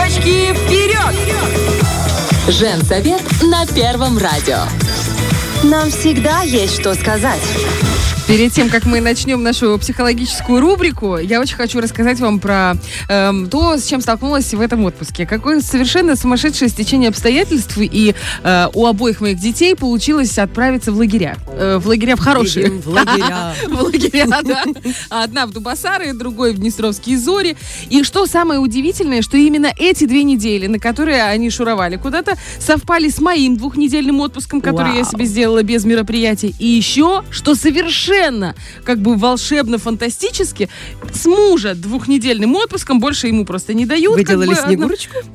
Девочки, вперед! Женсовет на Первом радио. Нам всегда есть что сказать. Перед тем, как мы начнем нашу психологическую рубрику, я очень хочу рассказать вам про эм, то, с чем столкнулась в этом отпуске. Какое совершенно сумасшедшее стечение обстоятельств, и э, у обоих моих детей получилось отправиться в лагеря. Э, в лагеря в хорошие. В лагеря. В лагеря, да. Одна в Дубасары, другой в Днестровские зори. И что самое удивительное, что именно эти две недели, на которые они шуровали куда-то, совпали с моим двухнедельным отпуском, который я себе сделала без мероприятий. И еще, что совершенно как бы волшебно-фантастически, с мужа двухнедельным отпуском больше ему просто не дают. Вы бы делали одно- снегурочку?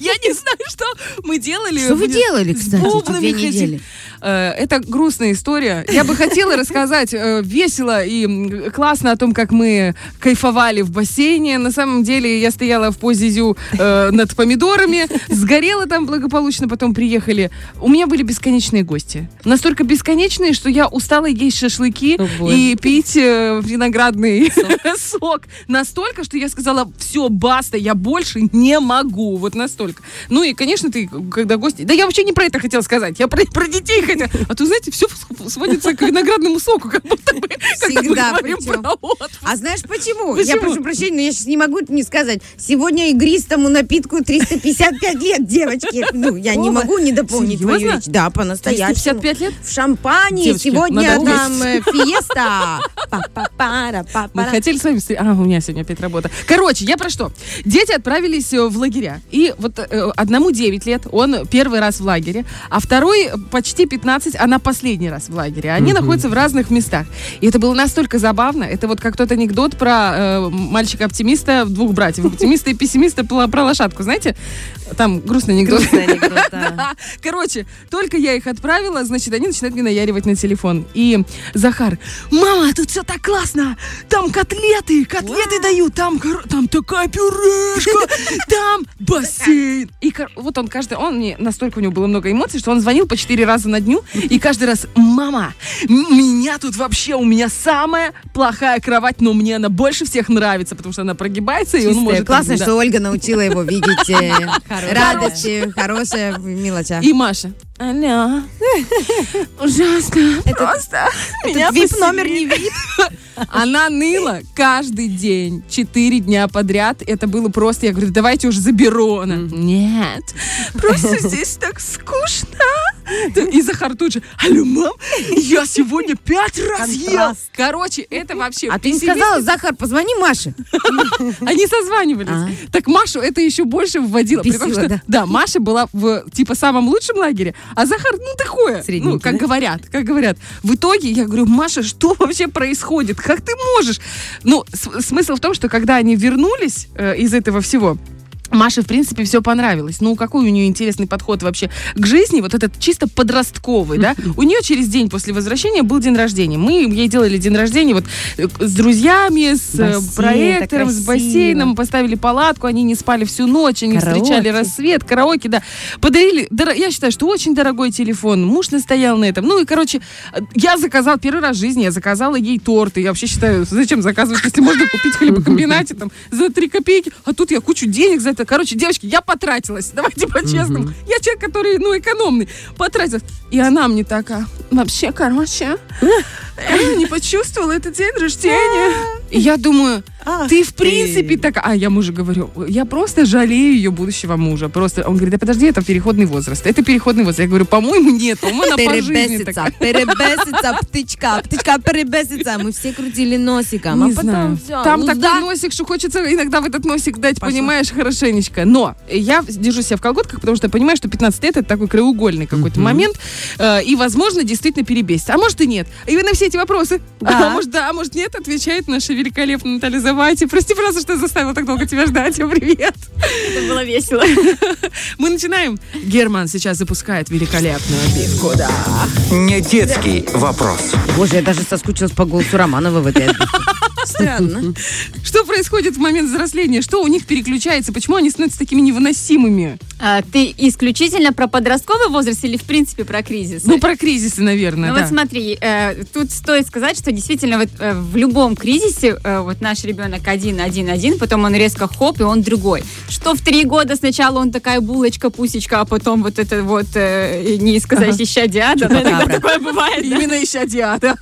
Я не знаю, что мы делали. Что вы делали, кстати, две недели? Э, Это грустная история. Я бы хотела рассказать э, весело и классно о том, как мы кайфовали в бассейне. На самом деле я стояла в позе зю э, над помидорами, сгорела там благополучно, потом приехали. У меня были бесконечные гости. Настолько бесконечные, что я устала есть шашлыки и пить виноградный сок. Настолько, что я сказала, все, баста, я больше не могу. Вот настолько. Ну и, конечно, ты, когда гости... Да я вообще не про это хотела сказать. Я про, про детей хотела. А то, знаете, все сводится к виноградному соку, как будто бы, Всегда причем. А знаешь почему? Я Почему? прошу прощения, но я сейчас не могу это не сказать. Сегодня игристому напитку 355 лет, девочки. Ну, я не Ова. могу не дополнить твою Серьезно? речь. Да, по-настоящему. 355 лет? В шампане Девочки, сегодня там э, фиеста. Мы хотели с вами... А, у меня сегодня опять работа. Короче, я про что? Дети отправились э, в лагеря. И вот э, одному 9 лет, он первый раз в лагере, а второй почти 15, она последний раз в лагере. Они находятся в разных местах. И это было настолько забавно. Это вот как тот анекдот про э, мальчика-оптимиста, двух братьев, оптимиста и пессимиста про, про лошадку. Знаете? Там грустный анекдот. Грустный анекдот, да. Короче, только я их отправила, значит, они начинают мне наяривать на телефон. И Захар, мама, тут все так классно, там котлеты, котлеты дают, там, там такая пюрешка, там бассейн. И кор- вот он каждый, он мне, настолько у него было много эмоций, что он звонил по четыре раза на дню, и каждый раз, мама, меня тут вообще, у меня самая плохая кровать, но мне она больше всех нравится, потому что она прогибается, и он Чистая. может... Классно, да. что Ольга научила его видеть э, радость э, хорошая в мелочах. И Маша. Алло. Ужасно. Просто меня вип-номер посели. не вип. Она ныла каждый день, четыре дня подряд. Это было просто, я говорю, давайте уже заберу. Она, нет, просто здесь так скучно. И Захар тут же, алло, мам, я сегодня пять раз ел. Короче, это вообще... А ты не сказала, Захар, позвони Маше. Они созванивались. А. Так Машу это еще больше вводило. при том, Бесило, что, да? Маша была в типа самом лучшем лагере, а Захар, ну такое. Ну, как говорят, как говорят. В итоге я говорю, Маша, что вообще происходит? Как ты можешь? Ну, смысл в том, что когда они вернулись э, из этого всего, Маше, в принципе, все понравилось. Ну, какой у нее интересный подход вообще к жизни, вот этот чисто подростковый, да? У нее через день после возвращения был день рождения. Мы ей делали день рождения вот э, с друзьями, с э, Бассейн, проектором, с бассейном, поставили палатку, они не спали всю ночь, они Караоке. встречали рассвет, караоке, да. Подарили, я считаю, что очень дорогой телефон, муж настоял на этом. Ну и, короче, э, я заказал, первый раз в жизни я заказала ей торт. И я вообще считаю, зачем заказывать, если можно купить в хлебокомбинате там за 3 копейки, а тут я кучу денег за это. Короче, девочки, я потратилась, давайте по-честному. Я человек, который, ну, экономный, потратилась. И она мне такая, вообще, короче, не почувствовала этот день рождения. И я думаю, Ах ты в принципе такая... А я мужу говорю, я просто жалею ее будущего мужа. Просто он говорит, да подожди, это переходный возраст. Это переходный возраст. Я говорю, по-моему, нет. По-моему, она по жизни Перебесится, такая. перебесится, птичка, птичка перебесится. Мы все крутили носиком, а Не потом знаю. все. Там ну, такой носик, что хочется иногда в этот носик дать, Пошла. понимаешь, хорошенечко. Но я держу себя в колготках, потому что я понимаю, что 15 лет это такой краеугольный какой-то момент. э, и, возможно, действительно перебесит. А может и нет. И вы на все эти вопросы, Да. а может да, а может нет, отвечает наша великолепная Наталья Завати. Прости, пожалуйста, что я заставила так долго тебя ждать. Привет. Это было весело. Мы начинаем. Герман сейчас запускает великолепную отбивку, да. Не детский вопрос. Боже, я даже соскучилась по голосу Романова в этой отбивке. Странно. Что происходит в момент взросления? Что у них переключается? Почему они становятся такими невыносимыми? А, ты исключительно про подростковый возраст или в принципе про кризис? Ну, про кризисы, наверное, Ну да. вот смотри, э, тут стоит сказать, что действительно вот, э, в любом кризисе э, вот наш ребенок один, один, один, потом он резко хоп, и он другой. Что в три года сначала он такая булочка, пусечка, а потом вот это вот, э, не сказать, ищадиада, но иногда такое бывает. Именно ища диада.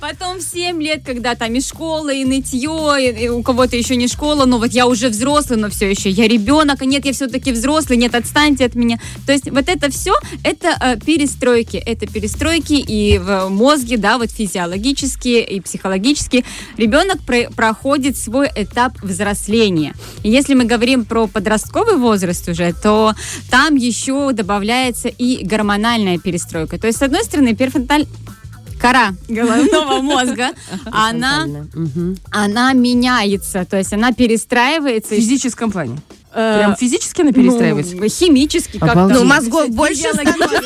Потом в 7 лет, когда там и школа, и нытье, и, у кого-то еще не школа, но вот я уже взрослый, но все еще я ребенок, а нет, я все-таки взрослый, нет, отстаньте от меня. То есть вот это все, это э, перестройки, это перестройки и в мозге, да, вот физиологические и психологические. Ребенок про- проходит свой этап взросления. И если мы говорим про подростковый возраст уже, то там еще добавляется и гормональная перестройка. То есть, с одной стороны, перфронталь кора головного мозга, она, она меняется, то есть она перестраивается. В физическом плане. э, Прям физически она перестраивается? ну, химически как-то. Ну, мозгов больше становится.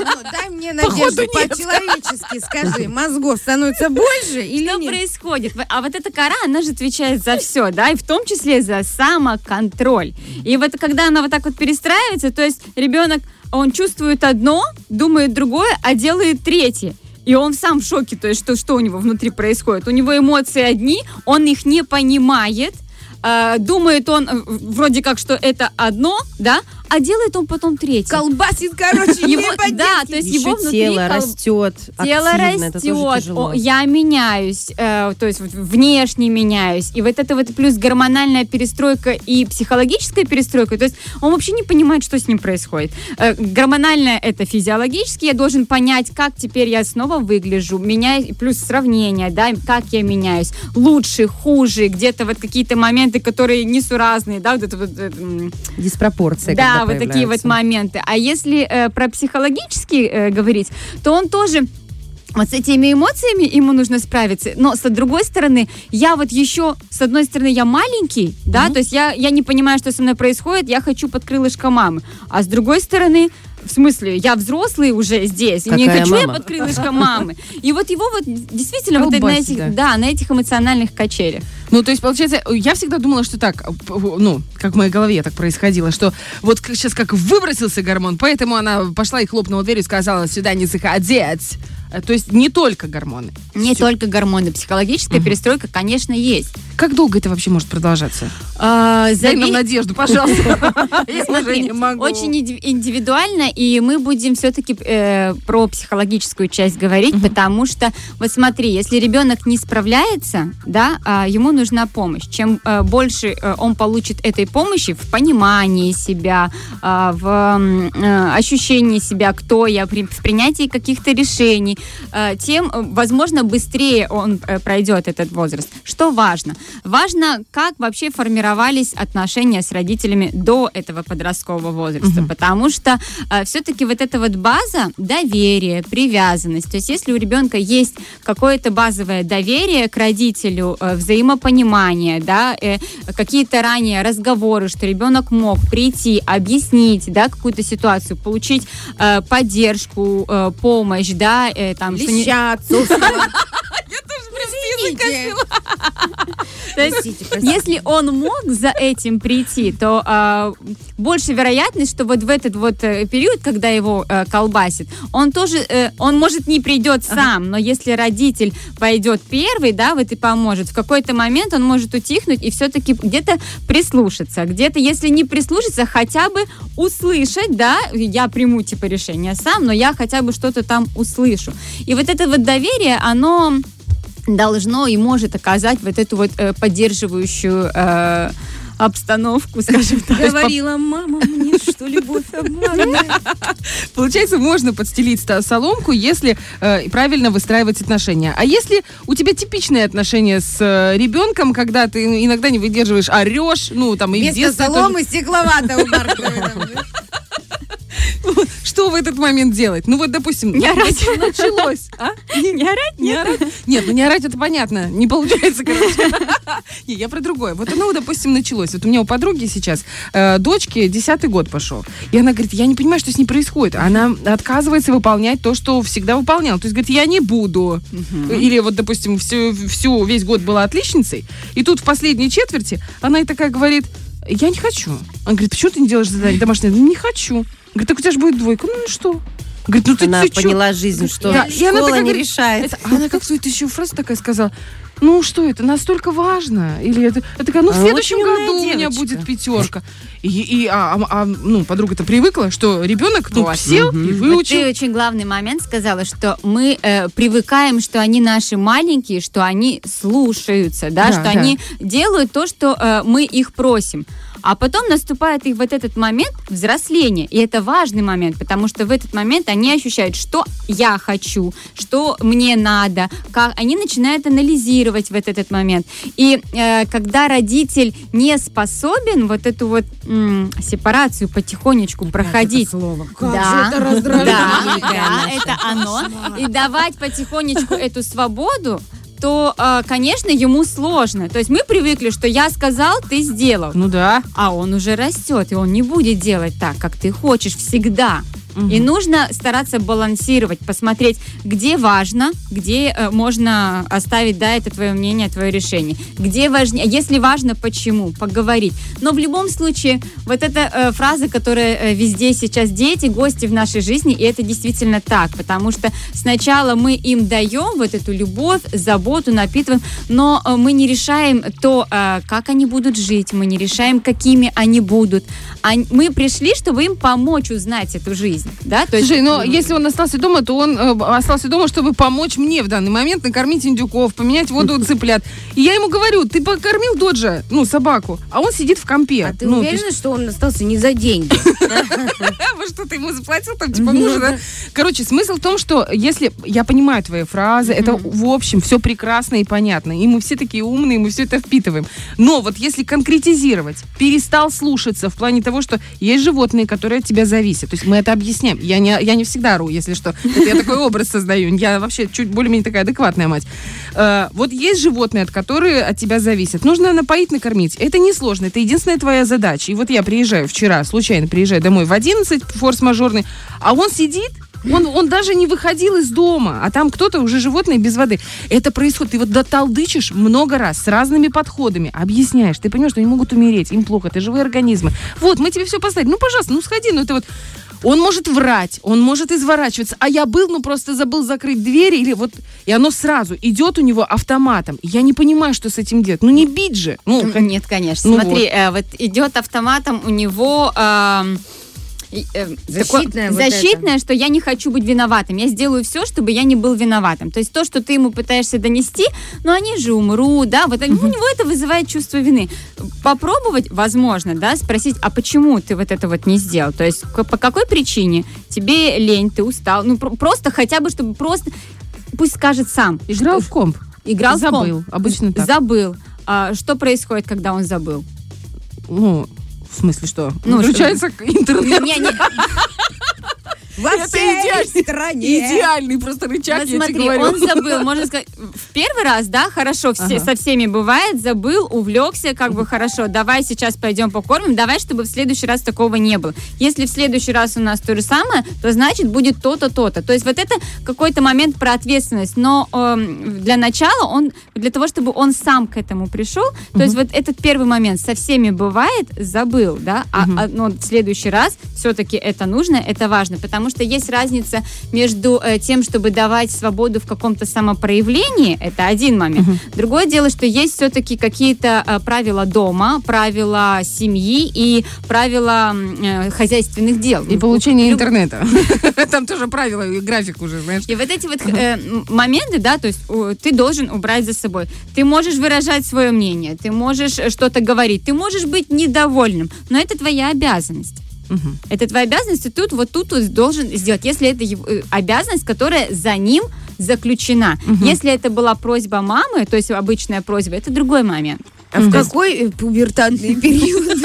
Ну, дай мне Походу, надежду, по-человечески скажи. Мозгов становится больше или Что происходит? А вот эта кора, она же отвечает за все, да, и в том числе за самоконтроль. И вот когда она вот так вот перестраивается, то есть ребенок, он чувствует одно, думает другое, а делает третье. И он сам в шоке, то есть что, что у него внутри происходит. У него эмоции одни, он их не понимает, э, думает он э, вроде как, что это одно, да, а делает он потом третье. Колбасит, короче, Его- да, то есть его внутри тело растет Тело растет, я меняюсь, э, то есть внешне меняюсь. И вот это вот плюс гормональная перестройка и психологическая перестройка, то есть он вообще не понимает, что с ним происходит. Э, гормональная это физиологически, я должен понять, как теперь я снова выгляжу, меняюсь, плюс сравнение, да, как я меняюсь, лучше, хуже, где-то вот какие-то моменты, которые несуразные, да, вот это вот... э, Диспропорция. да, когда вот такие вот моменты. А если э, про психологически э, говорить, то он тоже вот с этими эмоциями ему нужно справиться. Но с другой стороны, я вот еще, с одной стороны, я маленький, да, то есть я, я не понимаю, что со мной происходит, я хочу под крылышко мамы. А с другой стороны, в смысле, я взрослый уже здесь, и не Какая хочу я мама? под крылышко мамы. И вот его вот действительно вот на этих, да. да, на этих эмоциональных качелях. Ну, то есть, получается, я всегда думала, что так, ну, как в моей голове так происходило, что вот сейчас как выбросился гормон, поэтому она пошла и хлопнула дверью и сказала, сюда не заходить. Э, То есть не только гормоны. Не Всё. только гормоны, психологическая перестройка, конечно, есть. Как долго это вообще может продолжаться? А, Дай нам надежду, пожалуйста. Я уже не могу. очень индивидуально, и мы будем все-таки про психологическую часть говорить, потому что, вот смотри, если ребенок не справляется, да, а, ему нужна помощь. Чем э, больше э, он получит этой помощи в понимании себя, а, в э, ощущении себя, кто я, в принятии каких-то решений, э, тем, э, возможно, быстрее он э, пройдет этот возраст. Что важно? Важно, как вообще формировались отношения с родителями до этого подросткового возраста, потому что все-таки вот эта вот база доверие, привязанность, то есть если у ребенка есть какое-то базовое доверие к родителю, э, взаимопонимание, да, э, какие-то ранее разговоры, что ребенок мог прийти, объяснить, да, какую-то ситуацию, получить э, поддержку, э, помощь, да, э, там, что не- Леща, отцовство. Извините. Простите, простите. если он мог за этим прийти, то а, больше вероятность, что вот в этот вот э, период, когда его э, колбасит, он тоже, э, он может не придет сам, но если родитель пойдет первый, да, вот и поможет, в какой-то момент он может утихнуть и все-таки где-то прислушаться, где-то, если не прислушаться, хотя бы услышать, да, я приму типа решение сам, но я хотя бы что-то там услышу. И вот это вот доверие, оно должно и может оказать вот эту вот э, поддерживающую э, обстановку, скажем так. Говорила мама мне, что любовь обманывает. Получается, можно подстелить соломку, если э, правильно выстраивать отношения. А если у тебя типичные отношения с э, ребенком, когда ты иногда не выдерживаешь, орешь, ну, там, и Вместо детстве тоже. соломы стекловато у. Что в этот момент делать? Ну вот, допустим, Не орать. началось. А? Не орать? Не орать? Нет, ну не орать, это понятно. Не получается, короче. Не, я про другое. Вот оно, допустим, началось. Вот у меня у подруги сейчас э, дочке десятый год пошел. И она говорит, я не понимаю, что с ней происходит. Она отказывается выполнять то, что всегда выполняла. То есть, говорит, я не буду. Или вот, допустим, всю, всю, весь год была отличницей. И тут в последней четверти она и такая говорит, я не хочу. Она говорит, почему ты не делаешь задание домашнее? «Ну, Не хочу. Говорит, так у тебя же будет двойка. Ну и что? Говорит, ну ты, Она ты чё? поняла жизнь, что Да, и она школа такая не говорит, решает. Это- а она как свою еще фразу такая сказала. Ну что это, настолько важно? Или это, это такая, ну в Она следующем году у меня девочка. будет пятерка. И, и, а, а- а, ну, подруга-то привыкла, что ребенок ну, Вот. сел и Вот выучил. ты очень главный момент сказала, что мы э, привыкаем, что они наши маленькие, что они слушаются, да, Да, что да. они делают то, что э, мы их просим. А потом наступает их вот этот момент взросления. И это важный момент, потому что в этот момент они ощущают, что я хочу, что мне надо, как они начинают анализировать вот этот момент. И э, когда родитель не способен вот эту вот м, сепарацию потихонечку проходить, Как да, же это раздражает. да, да, это оно. И давать потихонечку эту свободу, то, э, конечно, ему сложно. То есть мы привыкли, что я сказал, ты сделал. Ну да. А он уже растет, и он не будет делать так, как ты хочешь всегда. И нужно стараться балансировать, посмотреть, где важно, где э, можно оставить, да, это твое мнение, твое решение. Где важнее, если важно, почему, поговорить. Но в любом случае, вот эта э, фраза, которая э, везде сейчас дети, гости в нашей жизни, и это действительно так, потому что сначала мы им даем вот эту любовь, заботу, напитываем, но э, мы не решаем то, э, как они будут жить, мы не решаем, какими они будут. Ань- мы пришли, чтобы им помочь узнать эту жизнь, да, то есть Слушай, но если он остался дома, то он э, остался дома, чтобы помочь мне в данный момент накормить индюков, поменять воду у цыплят. И я ему говорю, ты покормил Доджа, ну, собаку, а он сидит в компе. А ты ну, уверена, что он остался не за деньги? Во что ты ему заплатил там, типа, мужа, да? Короче, смысл в том, что если... Я понимаю твои фразы, это, в общем, все прекрасно и понятно. И мы все такие умные, мы все это впитываем. Но вот если конкретизировать, перестал слушаться в плане того, что есть животные, которые от тебя зависят. То есть мы это объясняем. Я не, я не всегда ру, если что. Это я такой образ создаю. Я вообще чуть более-менее такая адекватная мать. Э, вот есть животные, от которые от тебя зависят. Нужно напоить, накормить. Это несложно. Это единственная твоя задача. И вот я приезжаю вчера, случайно приезжаю домой в 11, форс-мажорный, а он сидит, он, он даже не выходил из дома, а там кто-то уже животные без воды. Это происходит. Ты вот доталдычишь много раз с разными подходами, объясняешь. Ты понимаешь, что они могут умереть, им плохо, это живые организмы. Вот, мы тебе все поставили. Ну, пожалуйста, ну сходи, ну это вот... Он может врать, он может изворачиваться. А я был, ну просто забыл закрыть двери, или вот... И оно сразу идет у него автоматом. Я не понимаю, что с этим делать. Ну не бить же. Ну, Нет, конечно. Ну Смотри, э, вот идет автоматом у него э, Защитное такое- вот защитное, что я не хочу быть виноватым. Я сделаю все, чтобы я не был виноватым. То есть то, что ты ему пытаешься донести, но они же умрут, да, вот они- у него это вызывает чувство вины. Попробовать, возможно, да, спросить, а почему ты вот это вот не сделал? То есть по какой причине? Тебе лень, ты устал? Ну про- просто хотя бы, чтобы просто, пусть скажет сам. играл в комп. Играл в комп. Забыл. Обычно так. Забыл. А, что происходит, когда он забыл? Ну, в смысле, что? Ну, Включается интернет. Не, не, Во всей идеальный- стране. Идеальный просто рычаг, я тебе говорю. он забыл, можно сказать, в первый раз, да, хорошо, все, Ага. со всеми бывает, забыл, увлекся, как бы хорошо, давай сейчас пойдем покормим, давай, чтобы в следующий раз такого не было. Если в следующий раз у нас то же самое, то значит будет то-то, то-то. То есть вот это какой-то момент про ответственность, но эм, для начала он, для того, чтобы он сам к этому пришел, то есть вот этот первый момент со всеми бывает, забыл, да, а, а, но в следующий раз все-таки это нужно, это важно, потому что есть разница между э, тем, чтобы давать свободу в каком-то самопроявлении, это один момент. Другое дело, что есть все-таки какие-то э, правила дома, правила семьи и правила э, хозяйственных дел. И получение Люб- интернета. Там тоже правила и график уже, знаешь. и вот эти вот моменты, да, то есть ты должен убрать за собой. Ты можешь выражать свое мнение, ты можешь что-то говорить, ты можешь быть недовольным, но это твоя обязанность. Мгм. Это твоя обязанность, и тут вот тут вот должен сделать, если это его, э, обязанность, которая за ним заключена. Если это была просьба мамы, то есть обычная просьба, это другой момент. А в какой э, пубертатный период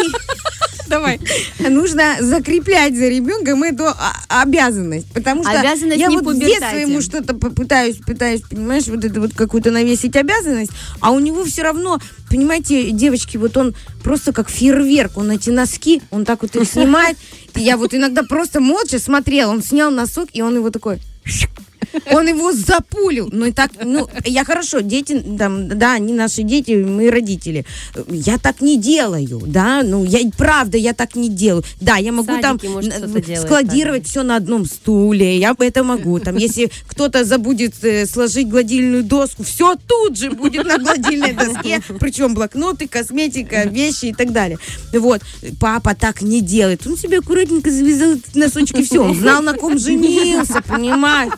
давай. Нужно закреплять за ребенком эту а, обязанность. Потому что Обязанность я вот в детстве ему что-то попытаюсь, пытаюсь, понимаешь, вот это вот какую-то навесить обязанность, а у него все равно, понимаете, девочки, вот он просто как фейерверк, он эти носки, он так вот их снимает. И я вот иногда просто молча смотрела, он снял носок, и он его такой... Он его запулил. Ну и так, ну, я хорошо, дети, там, да, они наши дети, мы родители. Я так не делаю, да, ну, я, правда, я так не делаю. Да, я могу садике, там может, складировать все на одном стуле, я это могу. Там, если кто-то забудет э, сложить гладильную доску, все тут же будет на гладильной доске, причем блокноты, косметика, вещи и так далее. Вот, папа так не делает. Он себе аккуратненько завязал этот носочек и все. Он знал, на ком женился, понимаешь?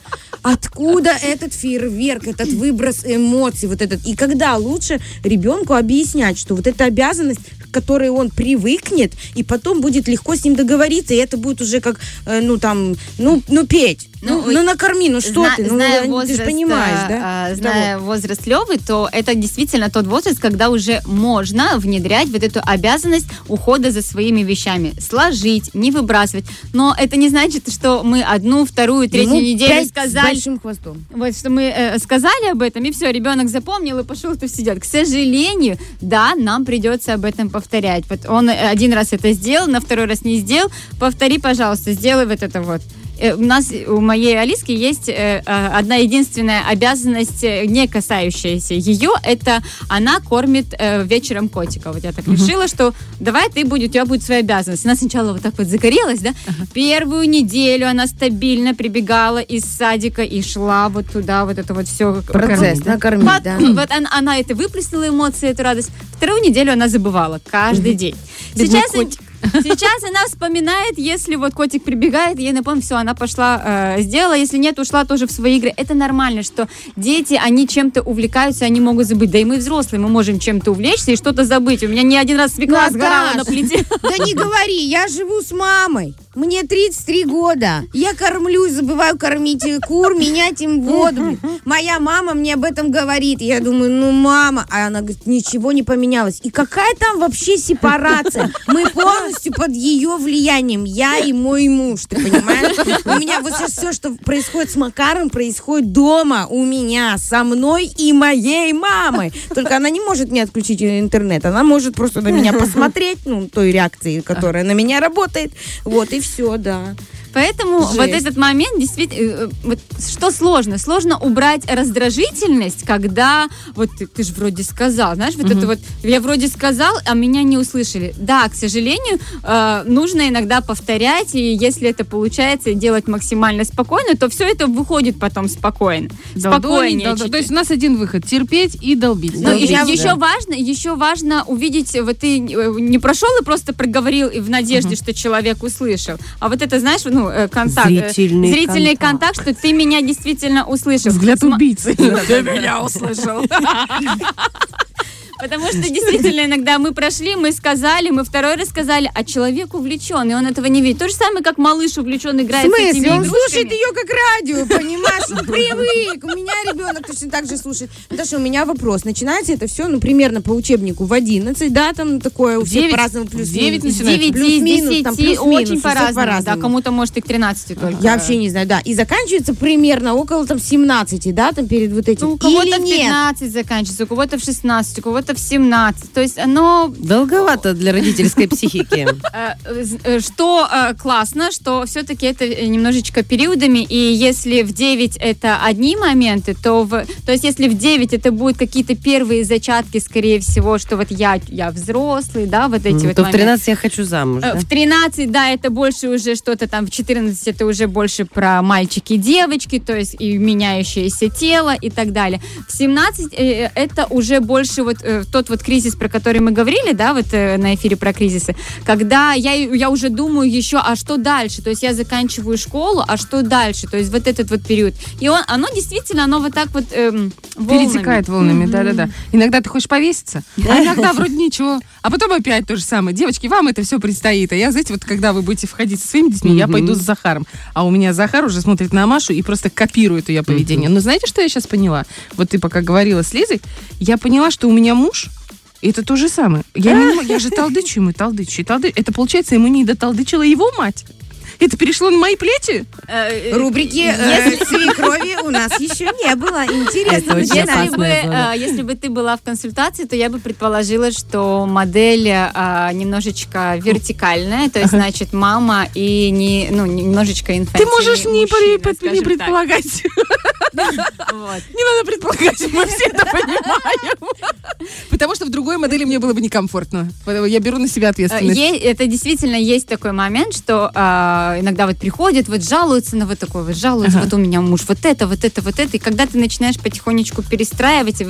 Откуда этот фейерверк, этот выброс эмоций, вот этот? И когда лучше ребенку объяснять, что вот эта обязанность, к которой он привыкнет, и потом будет легко с ним договориться, и это будет уже как, э, ну там, ну, ну петь, ну, Ну, ну накорми, ну что Зна- ты, ну зная ты возраст, же понимаешь, а, да? а, Того. зная возраст Левы, то это действительно тот возраст, когда уже можно внедрять вот эту обязанность ухода за своими вещами. Сложить, не выбрасывать. Но это не значит, что мы одну, вторую, третью Ему неделю пять с сказали, большим хвостом. вот что мы э, сказали об этом, и все, ребенок запомнил и пошел тут сидят. К сожалению, да, нам придется об этом повторять. Вот он э, один раз это сделал, на второй раз не сделал. Повтори, пожалуйста, сделай вот это вот. Э, У нас, у моей Алиски есть э, э, одна единственная обязанность, не касающаяся ее, это она кормит вечером котика. Вот я так решила, что давай ты будет, у тебя будет своя обязанность. Она сначала вот так вот загорелась, да? Первую неделю она стабильно прибегала из садика и шла вот туда, вот это вот все. Процесс, накормить, Вот, да. вот она, она это выплеснула эмоции, эту радость. Вторую неделю она забывала каждый день. Бедный Сейчас, сейчас она вспоминает, если вот котик прибегает, ей напомню, все, она пошла, э, сделала, если нет, ушла тоже в свои игры. Это нормально, что дети, они чем-то увлекаются, они могут забыть. Да и мы взрослые, мы можем чем-то увлечься и что-то забыть. У меня не один раз свекла Наташ, сгорала на плите. Да не говори, я живу с мамой. Мне 33 года. Я кормлюсь, забываю кормить кур, менять им воду. Моя мама мне об этом говорит. Я думаю, ну мама. А она говорит, ничего не поменялось. И какая там вообще сепарация? Мы полностью под ее влиянием. Я и мой муж, ты понимаешь? У меня вот сейчас все, что происходит с Макаром, происходит дома у меня, со мной и моей мамой. Только она не может мне отключить интернет. Она может просто на меня посмотреть, ну, той реакции, которая на меня работает. Вот, и все, да. Поэтому Жесть. вот этот момент действительно, э, вот что сложно? Сложно убрать раздражительность, когда вот ты, ты же вроде сказал, знаешь, вот это вот я вроде сказал, а меня не услышали. Да, к сожалению, э, нужно иногда повторять, и если это получается делать максимально спокойно, то все это выходит потом спокойно. Долдонить, Спокойнее. долдон- чуть-чуть. То есть у нас один выход терпеть и долбить. Ну, Долбить, и да. еще важно, еще важно увидеть, вот ты э, не прошел и просто проговорил и в надежде, что человек услышал, а вот это, знаешь, ну, э, контакт, э, Зрительный зрительный контакт. контакт, что ты меня действительно услышал. Взгляд убийцы. Ты меня услышал. Потому что действительно иногда мы прошли, мы сказали, мы второй раз сказали, а человек увлечен, и он этого не видит. То же самое, как малыш увлечен В играет с этими смысле? Он игрушками. слушает ее как радио, понимаешь? Он привык. У меня ребенок точно так же слушает. Наташа, у меня вопрос. Начинается это все, ну, примерно по учебнику в 11, да, там такое у всех по-разному плюс девять С начинается. 9, Плюс-минус, с там, 10, плюс-минус, очень по-разному. Да, кому-то может и к 13 только. Я вообще не знаю, да. И заканчивается примерно около там 17, да, там перед вот этим. Ну, у кого-то в нет? 15 заканчивается, у кого-то в 16, у кого-то в 17. То есть оно Долговато для родительской психики. Э, э, Что э, классно, что все-таки это немножечко периодами, и если в 9 это одни моменты, то в, то есть если в 9 это будут какие-то первые зачатки, скорее всего, что вот я, я взрослый, да, вот эти вот То в моменты. 13 я хочу замуж. В 13, да, это больше уже что-то там, в 14 это уже больше про мальчики и девочки, то есть и меняющееся тело и так далее. В 17 э, это уже больше вот э, тот вот кризис, про который мы говорили, да, вот э, на эфире про кризисы, когда я, я уже думаю еще, а что дальше? То есть я заканчиваю школу, а что дальше? То есть вот этот вот период. И он, оно действительно, оно вот так вот эм, волнами. Перетекает волнами, да-да-да. Иногда ты хочешь повеситься, а иногда вроде ничего. А потом опять то же самое. Девочки, вам это все предстоит. А я, знаете, вот когда вы будете входить со своими детьми, я пойду с Захаром. А у меня Захар уже смотрит на Машу и просто копирует ее поведение. Но знаете, что я сейчас поняла? Вот ты пока говорила с Лизой, я поняла, что у меня муж И это то же самое. Я, не я же талдычу ему, талдычу, и талды- Это получается, ему не доталдычила его мать. Это перешло на мои плечи? Э, Рубрики э, свекрови у нас еще не было. Интересно. Если бы, э, если бы ты была в консультации, то я бы предположила, что модель э, немножечко вертикальная, то есть, значит, мама и не, ну, немножечко Ты инфантильный можешь не, мужчина, не скажем так. Не надо предполагать, мы все это понимаем. Потому что в другой модели мне было бы некомфортно. Я беру на себя Э, ответственность. Это действительно есть такой момент, что а, иногда вот приходят, вот жалуются на вот такой, вот жалуются, вот у меня муж вот это, вот это, вот это. И когда ты начинаешь потихонечку перестраивать и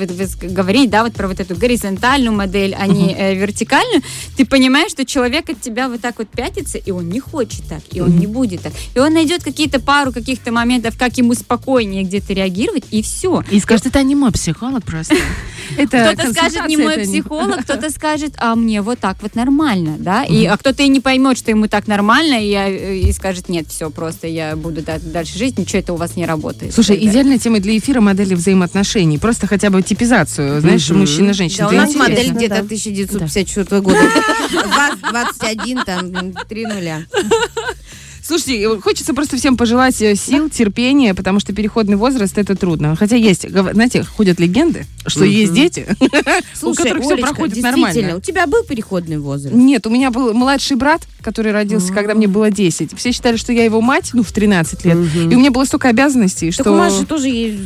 говорить, да, вот про вот эту горизонтальную модель, а не э, вертикальную, ты понимаешь, что человек от тебя вот так вот пятится, и он не хочет так, и он не будет так. И он найдет какие-то пару каких-то моментов, как ему спокойнее где-то реагировать, и все. И скажет, это не мой психолог просто. Это Кто-то скажет, не мой психолог, кто-то скажет, а мне вот так вот нормально, да, и, а кто-то и не поймет, что ему так нормально, и, скажет, нет, все, просто я буду да- дальше жить, ничего это у вас не работает. Слушай, идеальная тема для эфира модели взаимоотношений. Просто хотя бы типизацию, знаешь, мужчина-женщина. Да, у нас модель где-то 1954 года. ВАЗ 21, там, 3 нуля. Слушайте, э, хочется просто всем пожелать э, сил, терпения, потому что переходный возраст это трудно. Хотя есть, знаете, ходят легенды, что есть дети, у Слушай, которых все Олечка, проходит действительно, нормально. у тебя был переходный возраст? Нет, у меня был младший брат, который родился, когда мне было 10. Все считали, что я его мать, ну, в 13 лет. И у меня было столько обязанностей, что... Так у Маши тоже есть...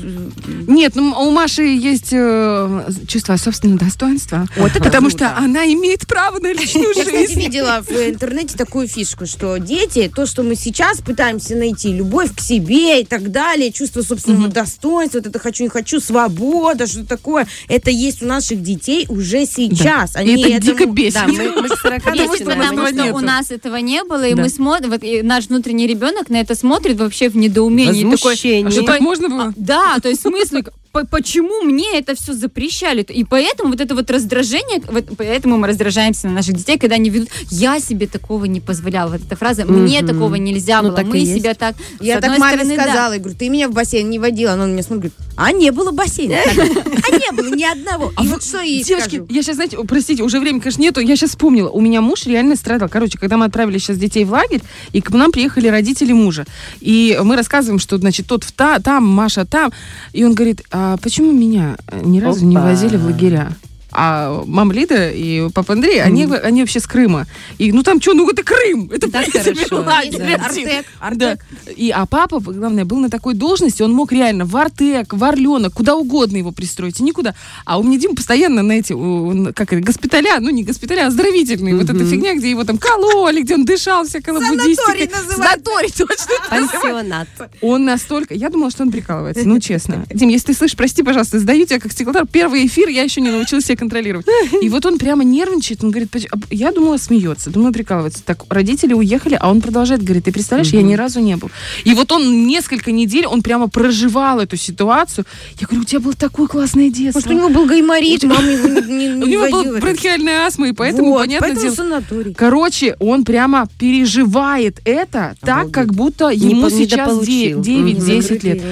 Нет, ну, у Маши есть э, чувство собственного достоинства. Вот это потому круто. что она имеет право на личную Я, кстати, жизнь. видела в интернете такую фишку, что дети, то, что мы сейчас пытаемся найти, любовь к себе и так далее, чувство собственного достоинства, вот это хочу, не хочу, свобода, что такое, это есть у наших детей уже сейчас. И это дико этому- бесит. Да, мы, мы с 40 Есть, Потому что потому что нету. у нас этого не было, и Да. мы смотрим, вот и наш внутренний ребенок на это смотрит вообще в недоумении. Такой, Возмущение. А что, такой, так можно было? А, Да, то есть в смысле, по- почему мне это все запрещали? И поэтому вот это вот раздражение, вот поэтому мы раздражаемся на наших детей, когда они ведут, я себе такого не позволяла. Вот эта фраза, мне Мгм. такого нельзя Ну, было, так и мы есть. себя так... с Я так маме стороны, да. сказала, я говорю, ты меня в бассейн не водила. Она на меня смотрит, говорит, а не было бассейна. А не было ни одного. И вот что ей Девочки, я сейчас, знаете, простите, уже времени, конечно, нету. Я сейчас вспомнила. У меня муж реально страдал. Короче, когда мы отправили сейчас детей в лагерь, и к нам приехали родители мужа. И мы рассказываем, что, значит, тот там, Маша там. И он говорит, а почему меня э, ни разу не возили в лагеря? А мама Лида и папа Андрей, они, вы- они вообще с Крыма. И ну там что, ну это Крым. Это Так хорошо. лагерь. Да. Артек, Да. Артек. И, а папа, главное, был на такой должности, он мог реально в Артек, в Орленок, куда угодно его пристроить, и никуда. А у меня Дима постоянно на эти, как это, госпиталя, ну не госпиталя, а оздоровительные. Вот эта фигня, где его там кололи, где он дышал, всякой лабудистикой. Санаторий называется. Санаторий, точно. Пансионат. Он настолько... Я думала, что он прикалывается, ну честно. Дим, если ты слышишь, прости, пожалуйста, сдаю тебя как стеклотар. Первый эфир я еще не научилась контролировать. И вот он прямо нервничает, он говорит, «Поч- а я думала, смеется, думаю, прикалывается. Так, родители уехали, а он продолжает, говорит, ты представляешь, я ни разу не был. И вот он несколько недель, он прямо проживал эту ситуацию. Я говорю, у тебя было такое классное детство. Может, у него был гайморит, мама его не, не, У не него был водила. бронхиальная астма, и поэтому, Вот, поэтому дело, санаторий. Короче, он прямо переживает это так, как будто ему сейчас недополучил. 9-10 лет.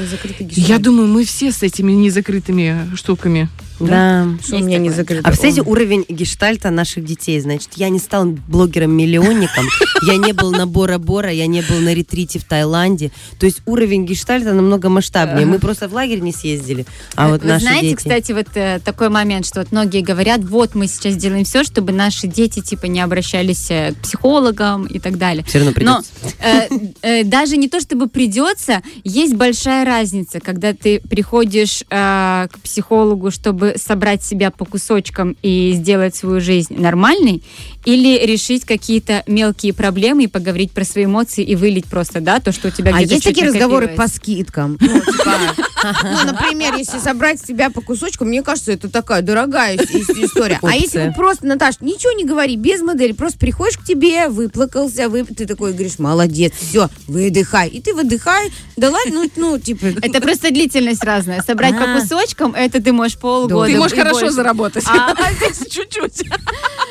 Я думаю, мы все с этими незакрытыми штуками. Да. что у меня не закрыто. А представляете, уровень гештальта наших детей, значит, я не стал блогером-миллионником, я не был на Бора-Бора, я не был на ретрите в Таиланде. То есть уровень гештальта намного масштабнее. Мы просто в лагерь не съездили, а вот Вы наши знаете, дети. кстати, вот э, такой момент, что вот многие говорят, вот мы сейчас делаем все, чтобы наши дети типа не обращались э, к психологам и так далее. Все равно Но придется. э, э, даже не то, чтобы придется, есть большая разница, когда ты приходишь э, к психологу, чтобы собрать себя по кусочкам и сделать свою жизнь нормальной, или решить какие-то мелкие проблемы и поговорить про свои эмоции и вылить просто, да, то, что у тебя А где-то есть такие разговоры по скидкам? Ну, типа, ну, например, если собрать себя по кусочкам, мне кажется, это такая дорогая ис- ис- история. А если просто, Наташ, ничего не говори, без модели, просто приходишь к тебе, выплакался, вы, ты такой говоришь, молодец, все, выдыхай. И ты выдыхай, да ладно, ну, ну, типа... Это просто длительность разная. Собрать по А. кусочкам, это ты можешь полгода. Ты можешь хорошо заработать. А- А здесь чуть-чуть.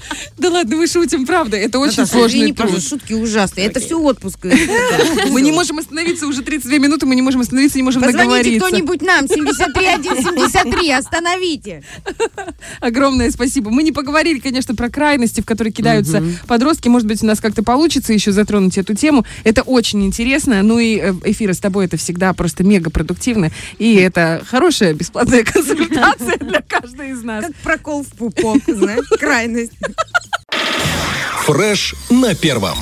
Да ладно, мы шутим, правда. Это очень сложный труд. шутки ужасные. Это все отпуск. Мы не можем остановиться уже 32 минуты, мы не можем остановиться, не можем Позвоните договориться. кто-нибудь нам, 73173, остановите. Огромное спасибо. Мы не поговорили, конечно, про крайности, в которые кидаются подростки. Может быть, у нас как-то получится еще затронуть эту тему. Это очень интересно. Ну и э, эфиры с тобой это всегда просто мега продуктивно. И это хорошая бесплатная консультация для каждой из нас. Как прокол в пупок, знаешь, крайность. Фреш на первом.